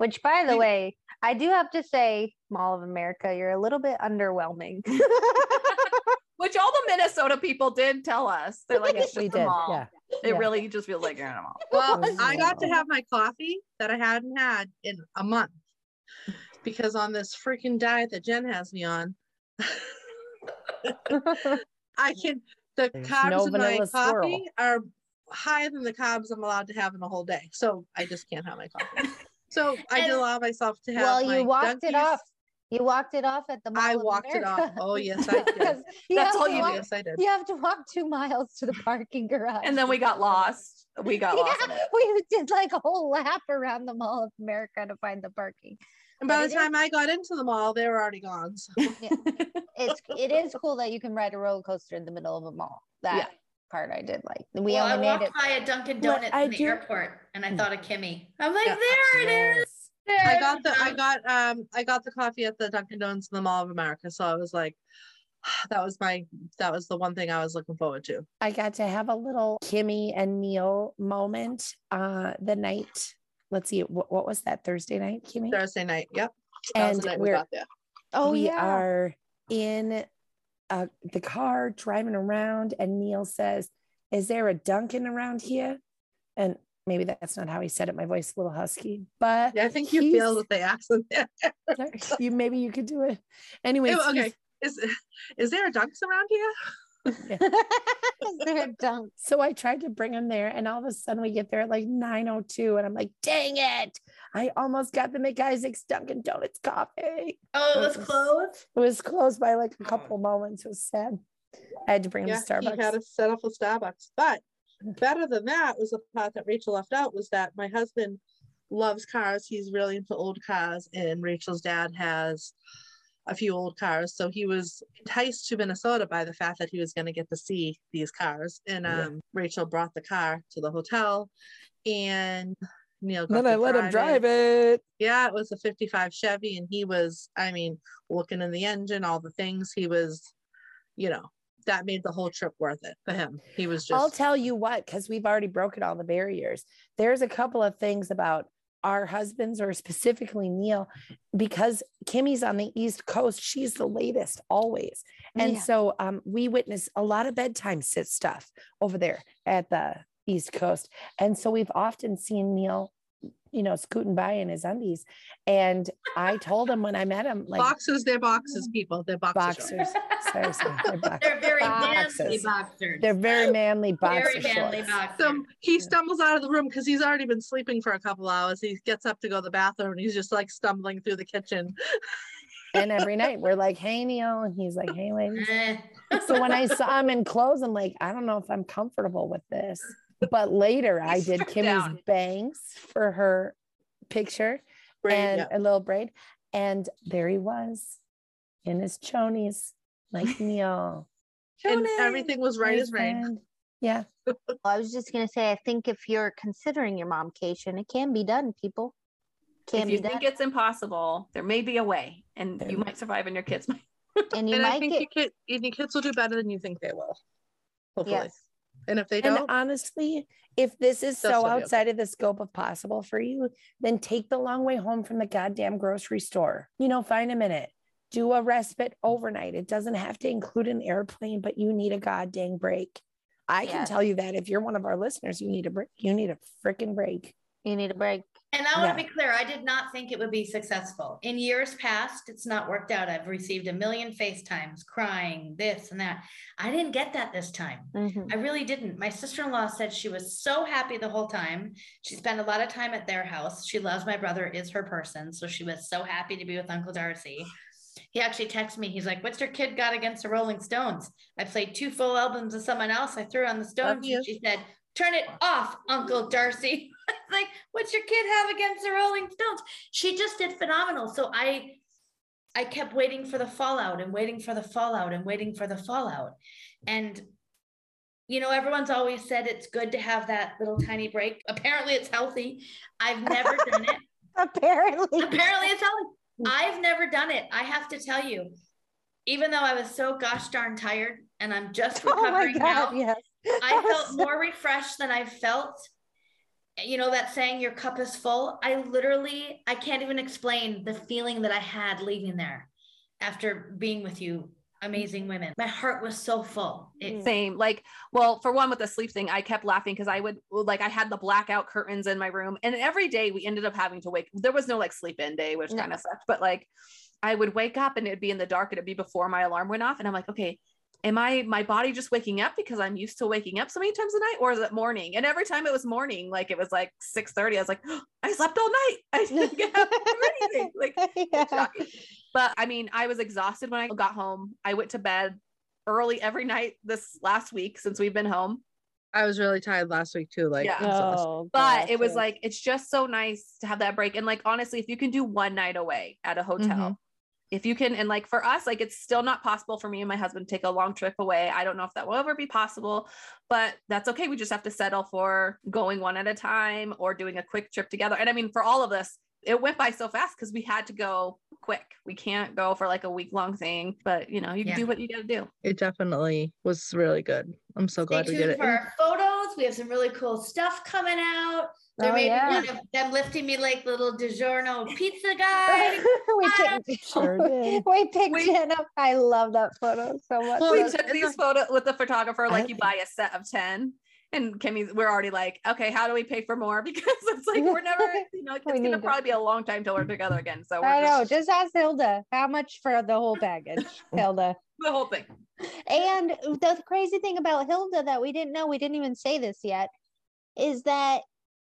Which, by the We- way, I do have to say, Mall of America, you're a little bit underwhelming. <laughs> Which all the Minnesota people did tell us. They're like, Yeah, it's <laughs> we just a did. mall. Yeah. It yeah. really just feels like you're in a mall. <laughs> Well, I got to have my coffee that I hadn't had in a month because on this freaking diet that Jen has me on, I can the There's carbs no in my vanilla coffee swirl. are higher than the carbs I'm allowed to have in a whole day. So I just can't have my coffee. So I did allow myself to have. well, my you walked it off. You walked it off at the Mall I of walked it off. Oh yes, <laughs> I did. You That's have all to you walk- yes, I did. You have to walk two miles to the parking garage. And then we got lost. We got <laughs> lost. Yeah, it. we did like a whole lap around the Mall of America to find the parking. And by but the it is- time I got into the mall, they were already gone. So. It's it is cool that you can ride a roller coaster in the middle of a mall. That Yeah. Part I did like. We well, I only made walked it. by a Dunkin' Well, Donuts I in the do- airport and I thought of Kimmy. I'm like, Yeah. there it is. I got it the I got um I got the coffee at the Dunkin' Donuts in the Mall of America. So I was like, <sighs> that was my that was the one thing I was looking forward to. I got to have a little Kimmy and Neil moment uh the night. Let's see, what, what was that Thursday night, Kimmy? Thursday night. Yep. That was And the night we we're got there. Oh we yeah. are in uh, the car driving around, and Neil says, "Is there a Dunkin' around here?" And maybe that's not how he said it. My voice is a little husky, but Yeah, I think you feel with the accent <laughs> you maybe you could do it. Anyways, Oh, okay. Is is there a Dunks around here? <laughs> They're dunks. So I tried to bring him there, and all of a sudden we get there at like 9:02, and I'm like, dang it. I almost got the McIsaac's Dunkin' Donuts coffee. Oh, it was It was- closed. It was closed by like a couple moments. It was sad. I had to bring him Yeah, to Starbucks. he had to set up a Starbucks. But mm. better than that was the part that Rachel left out was that my husband loves cars. He's really into old cars, and Rachel's dad has a few old cars. So he was enticed to Minnesota by the fact that he was going to get to see these cars. And Yeah. um, Rachel brought the car to the hotel, and Neil. got then I let him it. drive it. Yeah, it was a 55 Chevy, and he was, I mean, looking in the engine, all the things. He was, you know, that made the whole trip worth it for him. He was just. I'll tell you what, because we've already broken all the barriers. There's a couple of things about our husbands, or specifically Neil, because Kimmy's on the East Coast. She's the latest always. And Yeah. so um, we witness a lot of bedtime sit stuff over there at the East Coast. And so we've often seen Neil, you know, scooting by in his undies. And I told him when I met him, like boxes, they're boxes, people. They're boxer shorts. boxers. Seriously, they're <laughs> boxers. They're very manly Boxers. boxers. They're very manly boxer very manly boxers. So he stumbles out of the room because he's already been sleeping for a couple hours. He gets up to go to the bathroom and he's just like stumbling through the kitchen. <laughs> And every night we're like, hey, Neil. And he's like, hey, ladies. Eh. So when I <laughs> saw him in clothes, I'm like, I don't know if I'm comfortable with this. But later I did Kimmy's down. bangs for her picture Right, and yeah. a little braid. And there he was in his chonies, like <laughs> Neil. and everything was right as rain. friend. Yeah. <laughs> I was just gonna say, I think if you're considering your momcation, it can be done, people. Can if be you done. think it's impossible, there may be a way, and There you may- might survive, and your kids might. and <laughs> you and I think get your, kid, your kids will do better than you think they will. Hopefully. yes. And if they don't, honestly, if this is so be okay. outside of the scope of possible for you, then take the long way home from the goddamn grocery store. You know, find a minute, do a respite overnight. It doesn't have to include an airplane, but you need a goddamn break. I can tell you that if you're one of our listeners, you need a break. You need a freaking break. You need a break. And I want Yeah. to be clear, I did not think it would be successful. In years past, it's not worked out. I've received a million FaceTimes crying, this and that. I didn't get that this time. Mhm. I really didn't. My sister in law said she was so happy the whole time. She spent a lot of time at their house. She loves my brother, is her person. So she was so happy to be with Uncle Darcy. He actually texted me. He's like, What's your kid got against the Rolling Stones? I played two full albums of someone else. I threw on the Stones. And she said, Turn it off, Uncle Darcy. <laughs> <laughs> Like, What's your kid have against the Rolling Stones? She just did phenomenal. So I I kept waiting for the fallout and waiting for the fallout and waiting for the fallout. And you know, everyone's always said it's good to have that little tiny break. <laughs> Apparently, it's healthy. I've never done it. <laughs> Apparently. Apparently, it's healthy. Hmm. I've never done it. I have to tell you, even though I was so gosh darn tired and I'm just Oh my recovering god, now, yes. I felt more refreshed than I felt. You know that saying, "Your cup is full." I literally, I can't even explain the feeling that I had leaving there after being with you, amazing women. My heart was so full. It, mm. Same. Like, well, for one with the sleep thing, I kept laughing because I would like I had the blackout curtains in my room, and every day we ended up having to wake. There was no like sleep in day, which No. kind of sucked. But like, I would wake up and it'd be in the dark, and it'd be before my alarm went off, and I'm like, okay. Am I my body just waking up because I'm used to waking up so many times a night, or is it morning? And every time it was morning, like it was like 6 30, I was like, <gasps> I slept all night. <laughs> I didn't get up and do anything. <laughs> Like Yeah. But I mean, I was exhausted when I got home. I went to bed early every night this last week since we've been home. I was really tired last week too. Like, Yeah. Oh, But it was like, it's just so nice to have that break. And like, honestly, if you can do one night away at a hotel, Mhm. If you can, and like for us, like it's still not possible for me and my husband to take a long trip away. I don't know if that will ever be possible, but that's okay. We just have to settle for going one at a time or doing a quick trip together. And I mean, for all of us, it went by so fast because we had to go quick. We can't go for like a week long thing, but you know, you can Yeah. do what you got to do. it definitely was really good. I'm so Stay glad we did tuned it. for our photos. We have some really cool stuff coming out. There Oh, may yeah. be one of them lifting me like little DiGiorno pizza <laughs> guy. we picked, Sure did. we picked We- <laughs> Jen up. I love that photo so much. Well, we took these a- photos with the photographer, like I you buy a set of 10 And Kimmy, we're already like, okay, how do we pay for more? <laughs> Because it's like we're never, you know, it's gonna to- probably be a long time till we're together again. So we're I know. just- Just ask Hilda how much for the whole package, Hilda. the whole thing. And the crazy thing about Hilda that we didn't know, we didn't even say this yet, is that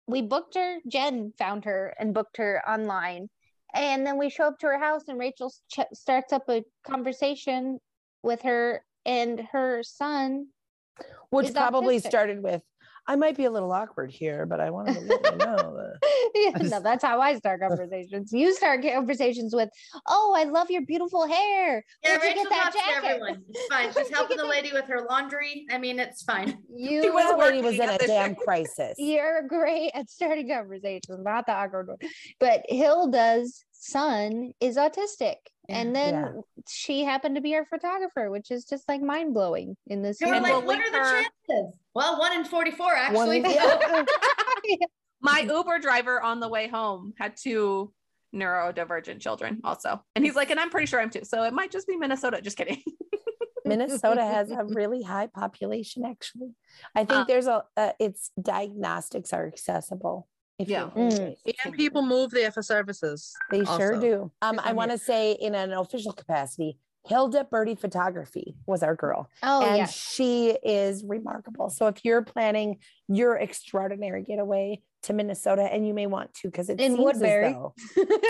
we booked her. Jen found her and booked her online. And then we show up to her house, and Rachel ch- starts up a conversation with her and her son. which probably autistic. started with I might be a little awkward here, but I <laughs> wanted to let you know that Yeah, <laughs> no, that's how I start conversations. You start conversations with, "Oh, I love your beautiful hair. Yeah, Where'd you get that talks to jacket?" everyone. It's fine. <laughs> She's helping the lady with her laundry. I mean, it's fine. You She was lady was in a damn crisis. You're great at starting conversations, not the awkward one. But Hilda's son is autistic. And then Yeah. she happened to be our photographer, which is just like mind blowing in this. They were like, what link are the her- chances? Well, one in 44, actually. One in- <laughs> Yeah. <laughs> My Uber driver on the way home had two neurodivergent children also. And he's like, and I'm pretty sure I'm too. So it might just be Minnesota. Just kidding. <laughs> Minnesota has a really high population, actually. I think Uh, there's a, uh, its diagnostics are accessible. If Yeah. you need Mm. And people move there for services. They sure do. Um, I want to say in an official capacity, Hilda Birdie Photography was our girl. oh, and yeah. she is remarkable. So if you're planning your extraordinary getaway to Minnesota, and you may want to, because it In seems Woodbury. as though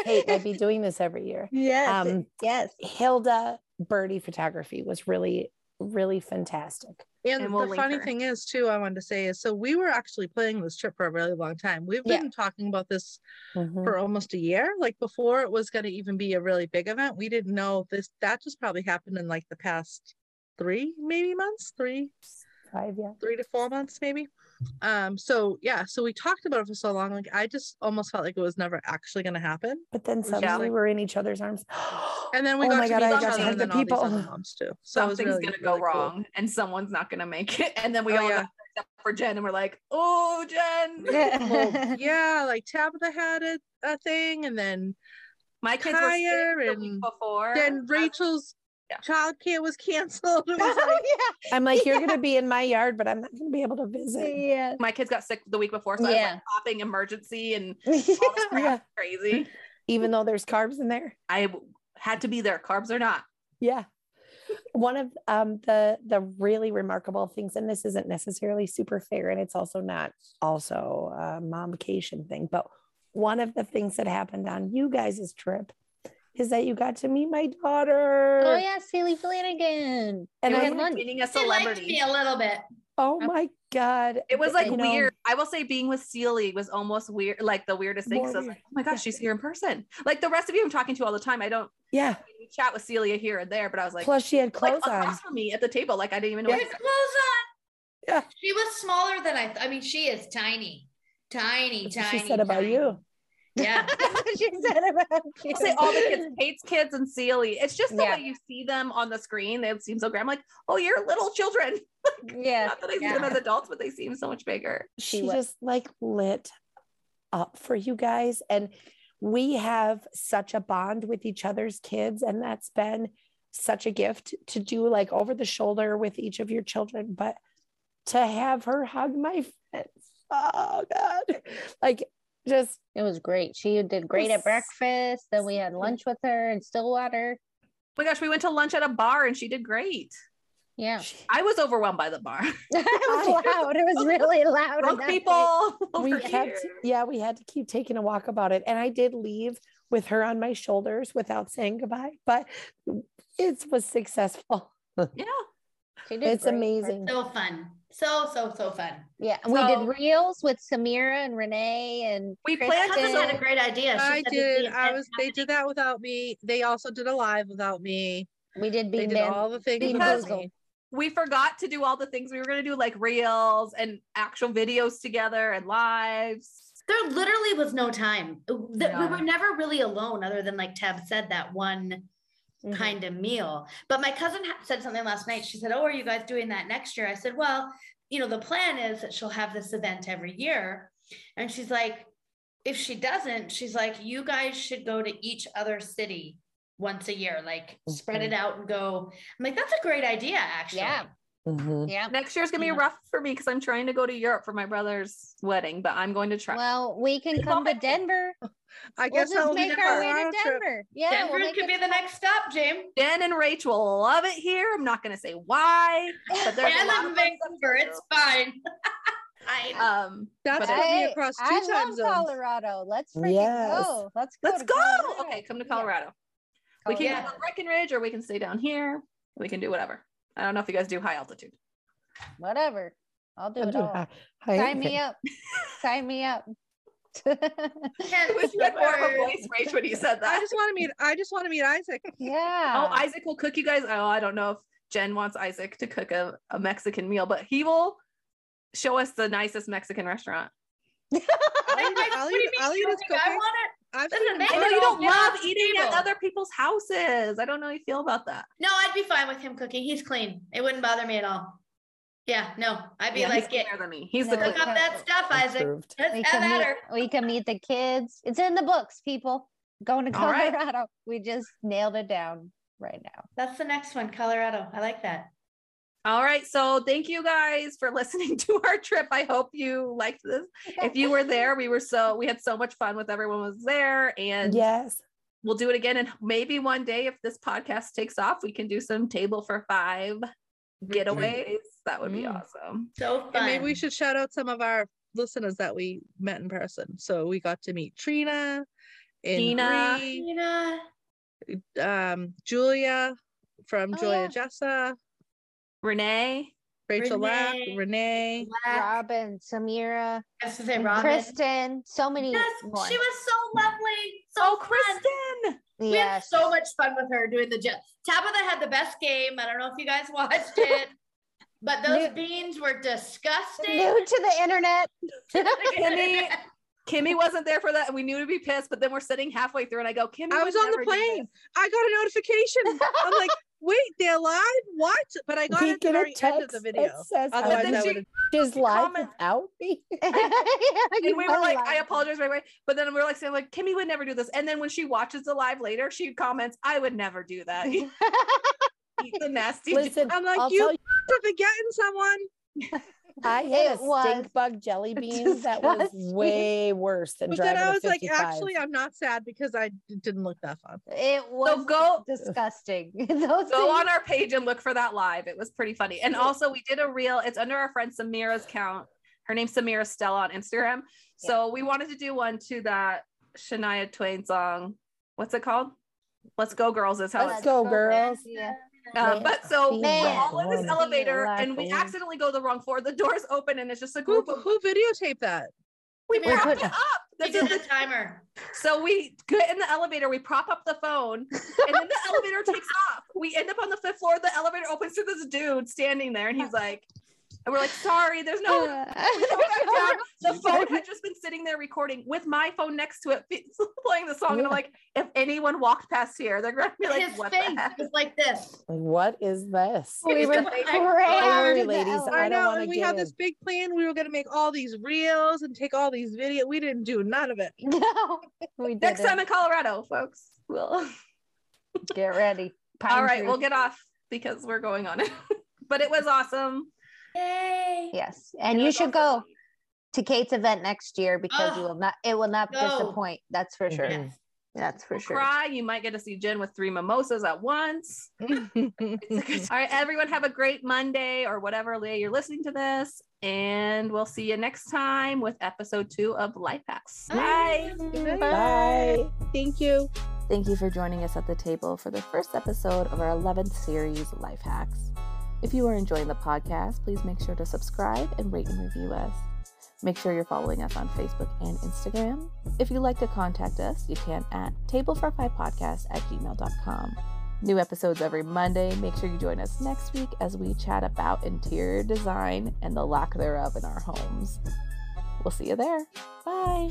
Kate might be doing this every year. <laughs> yes. Um, yes. Hilda Birdie Photography was really, really fantastic. And, And we'll the funny her. thing is, too, I wanted to say is so we were actually planning this trip for a really long time. We've Yeah. been talking about this Mhm. for almost a year. Like before it was going to even be a really big event, we didn't know this. That just probably happened in like the past three, maybe months, three, Five, yeah. three to four months, maybe. Um. So yeah. So we talked about it for so long. Like I just almost felt like it was never actually going to happen. But then suddenly we're in each other's arms. <gasps> And then we oh got my to god, meet I each got other to hug the then all these people. other <sighs> moms too. So Something's really, gonna really go cool. wrong and someone's not gonna make it. And then we Oh, all yeah. got except for Jen and we're like, oh Jen. <laughs> Well, yeah, like Tabitha had a, a thing, and then My kids were sick Kaya week and before. then Rachel's yeah. childcare was canceled. <laughs> It was oh, <laughs> like, I'm like, you're gonna be in my yard, but I'm not gonna be able to visit. Yeah. my kids got sick the week before, so I was Yeah. like popping emergency and <laughs> all this crap. Yeah. crazy. Even though there's carbs in there. I had to be there, carbs or not. Yeah. One of um, the the really remarkable things, and this isn't necessarily super fair, and it's also not also a momcation thing, but one of the things that happened on you guys' trip is that you got to meet my oh, daughter. Oh yeah, Celie Flanagan. And I was had had- lunch. like meeting a She liked celebrity. me a little bit. Oh my god! It was like You know, weird. I will say being with Celie was almost weird, like the weirdest thing. More I was like, oh my gosh, Yeah. she's here in person. Like the rest of you I'm talking to all the time. I don't Yeah. we chat with Celia here and there, but I was like, Plus, she had like clothes on. across from me at the table. Like I didn't even know. She what had clothes on. Yeah. She was smaller than I. Th- I mean, she is tiny, tiny, That's what tiny. she said about you. Yeah. <laughs> she said about <laughs> you. Say all the kids, Kate's kids and Celie. It's just the Yeah. way you see them on the screen. They seem so grand. I'm like, oh, you're little children. <laughs> Yeah. Not that I see yeah. them as adults, but they seem so much bigger. she wa- just like lit up for you guys and we have such a bond with each other's kids and that's been such a gift to do like over the shoulder with each of your children but to have her hug my friends oh god like just It was great. She did great was at breakfast. Then we had lunch with her in Stillwater. Oh my gosh, we went to lunch at a bar and she did great. Yeah. she- I was overwhelmed by the bar. <laughs> it <laughs> was oh, loud. It was really loud. in Drunk that people. <laughs> we over kept here. yeah we had to keep taking a walk about it and i did leave with her on my shoulders without saying goodbye but it was successful Yeah. She did it's great. amazing so fun. So so so fun. Yeah. and we did reels with Samira and Renee and We Kristen. planned Cousin had a great idea. She I did. I was. They did that without me. They also did a live without me. we did They did all the things Bean without me. we forgot to do all the things we were going to do, like reels and actual videos together and lives. There literally was no time. Th- We were never really alone, other than like Tab said that one Mhm. kind of meal. But my cousin said something last night. She said, "Oh, are you guys doing that next year?" I said, "Well, you know, the plan is that she'll have this event every year." And she's like, "If she doesn't, she's like, you guys should go to each other city once a year, like spread it out and go." I'm like, "That's a great idea, actually." Yeah. Mhm. Yeah. Next year's gonna be Yeah. rough for me because I'm trying to go to Europe for my brother's wedding, but I'm going to try. Well, we can Keep come on to Denver. <laughs> I We'll guess just I'll make our way Colorado to trip. Denver. Yeah, Denver we'll could be the next stop, James. Jen and Rachel will love it here. I'm not gonna say why, but there's a lot in of fun stuff Vancouver, it's fine. <laughs> I. Um, That's but gonna be across two I time love zones. Colorado. Let's freaking Yes. go. Let's go. let's go. Colorado. Okay, come to Yeah. Colorado. We can Yeah. go to Breckenridge or we can stay down here. We can do whatever. I don't know if you guys do high altitude. Whatever. I'll do I'll it do all. hi- hi Sign me anything. up. Sign me up. It <laughs> was you had more of a voice, Rach, when you said that. I just want to meet. I just want to meet Isaac. yeah. Oh, Isaac will cook you guys. Oh, I don't know if Jen wants Isaac to cook a, a Mexican meal, but he will show us the nicest Mexican restaurant. I'll eat, Like, I'll do you eat, mean I'll eat his think <laughs> I want it? I've Listen, seen they I know you don't love off the eating at other people's houses. I don't know how you feel about that. No, I'd be fine with him cooking. He's clean. It wouldn't bother me at all. Yeah, no, I'd be Yeah, like, he's get cleaner than me. He's No, the cook up that stuff, Isaac. Approved. Let's we have can meet, we can meet the kids. It's in the books, people. Going to All right. Colorado. We just nailed it down right now. That's the next one, Colorado. I like that. All right. So thank you guys for <laughs> listening to our trip. I hope you liked this. <laughs> If you were there, we were so we had so much fun with everyone was there and Yes. we'll do it again. And maybe one day if this podcast takes off, we can do some table for five getaways. That would be Mm. awesome. So fun. And maybe we should shout out some of our listeners that we met in person. So we got to meet Trina, and Tina. Tina, um, Julia from Oh, Julia yeah. Jessa, Renee. Rachel Lack, Renee. Renee. Black, Robin, Samira, I was say Robin. Kristen, so many Yes, more. she was so lovely. So Oh, fun. Kristen. We had so much fun with her doing the jet. Tabitha had the best game. I don't know if you guys <laughs> watched it, but those New- beans were disgusting. New to the internet. <laughs> Kimmy, Kimmy wasn't there for that. and We knew to be pissed, but then we're sitting halfway through, and I go, Kimmy. I was on the plane. I got a notification. I'm like, wait, they're live? What? But I got We it at the very end of the video. says Otherwise, then I would live comment- without me. <laughs> <laughs> And we were like, I apologize right away. But then we were like saying, like, Kimmy would never do this. And then when she watches the live later, she comments, I would never do that. <laughs> Eat the nasty. Listen, I'm like, I'll you you, are forgetting someone. I <laughs> had It a was stink bug jelly <laughs> bean that was way worse than But driving then I a was like, actually, I'm not sad because I didn't look that fun. It was so go- <laughs> disgusting. Those Go on our page and look for that live. It was pretty funny. And also, we did a reel. It's under our friend Samira's account. Her name's Samira Stella on Instagram. So we wanted to do one to that Shania Twain song. What's it called? Let's go, girls. Is how Let's it's. go, girls. Yeah. Uh, but so be we're all in this elevator, and we accidentally go the wrong floor. The doors open, and it's just a Who, group of. who videotaped that? We We propped put- it up. We This is did the the timer. So we get in the elevator, we prop up the phone, and then the elevator takes off. We end up on the fifth floor. The elevator opens to this dude standing there, and he's <laughs> like, and we're like, sorry, there's no. we go back down. The <laughs> phone had just been sitting there recording with my phone next to it, <laughs> playing the song. And I'm like, if anyone walked past here, they're gonna be like, His what face the heck? was like this. Like, what is this? we were Don't crammed worry, ladies, elevator. I I don't know, wanna and we get had this big plan. We were gonna make all these reels and take all these videos. We didn't do none of it. No, <laughs> we Next didn't. time in Colorado, folks. We'll. Get ready. Pine All right, tree. we'll get off because we're going on it. but it was awesome. Yay. Yes, and you should go to Kate's event next year because you Oh, will not. It will not go. disappoint. That's for sure. Mhm. That's for We'll sure. Cry. You might get to see Jen with three mimosas at once. <laughs> All right, everyone, have a great Monday or whatever day you're listening to this. And we'll see you next time with episode two of Life Hacks. Bye. Bye. Thank you. Thank you for joining us at the table for the first episode of our 11th series, Life Hacks. If you are enjoying the podcast, please make sure to subscribe and rate and review us. Make sure you're following us on Facebook and Instagram. If you'd like to contact us, you can at table45podcast at gmail.com. New episodes every Monday. Make sure you join us next week as we chat about interior design and the lack thereof in our homes. We'll see you there. Bye.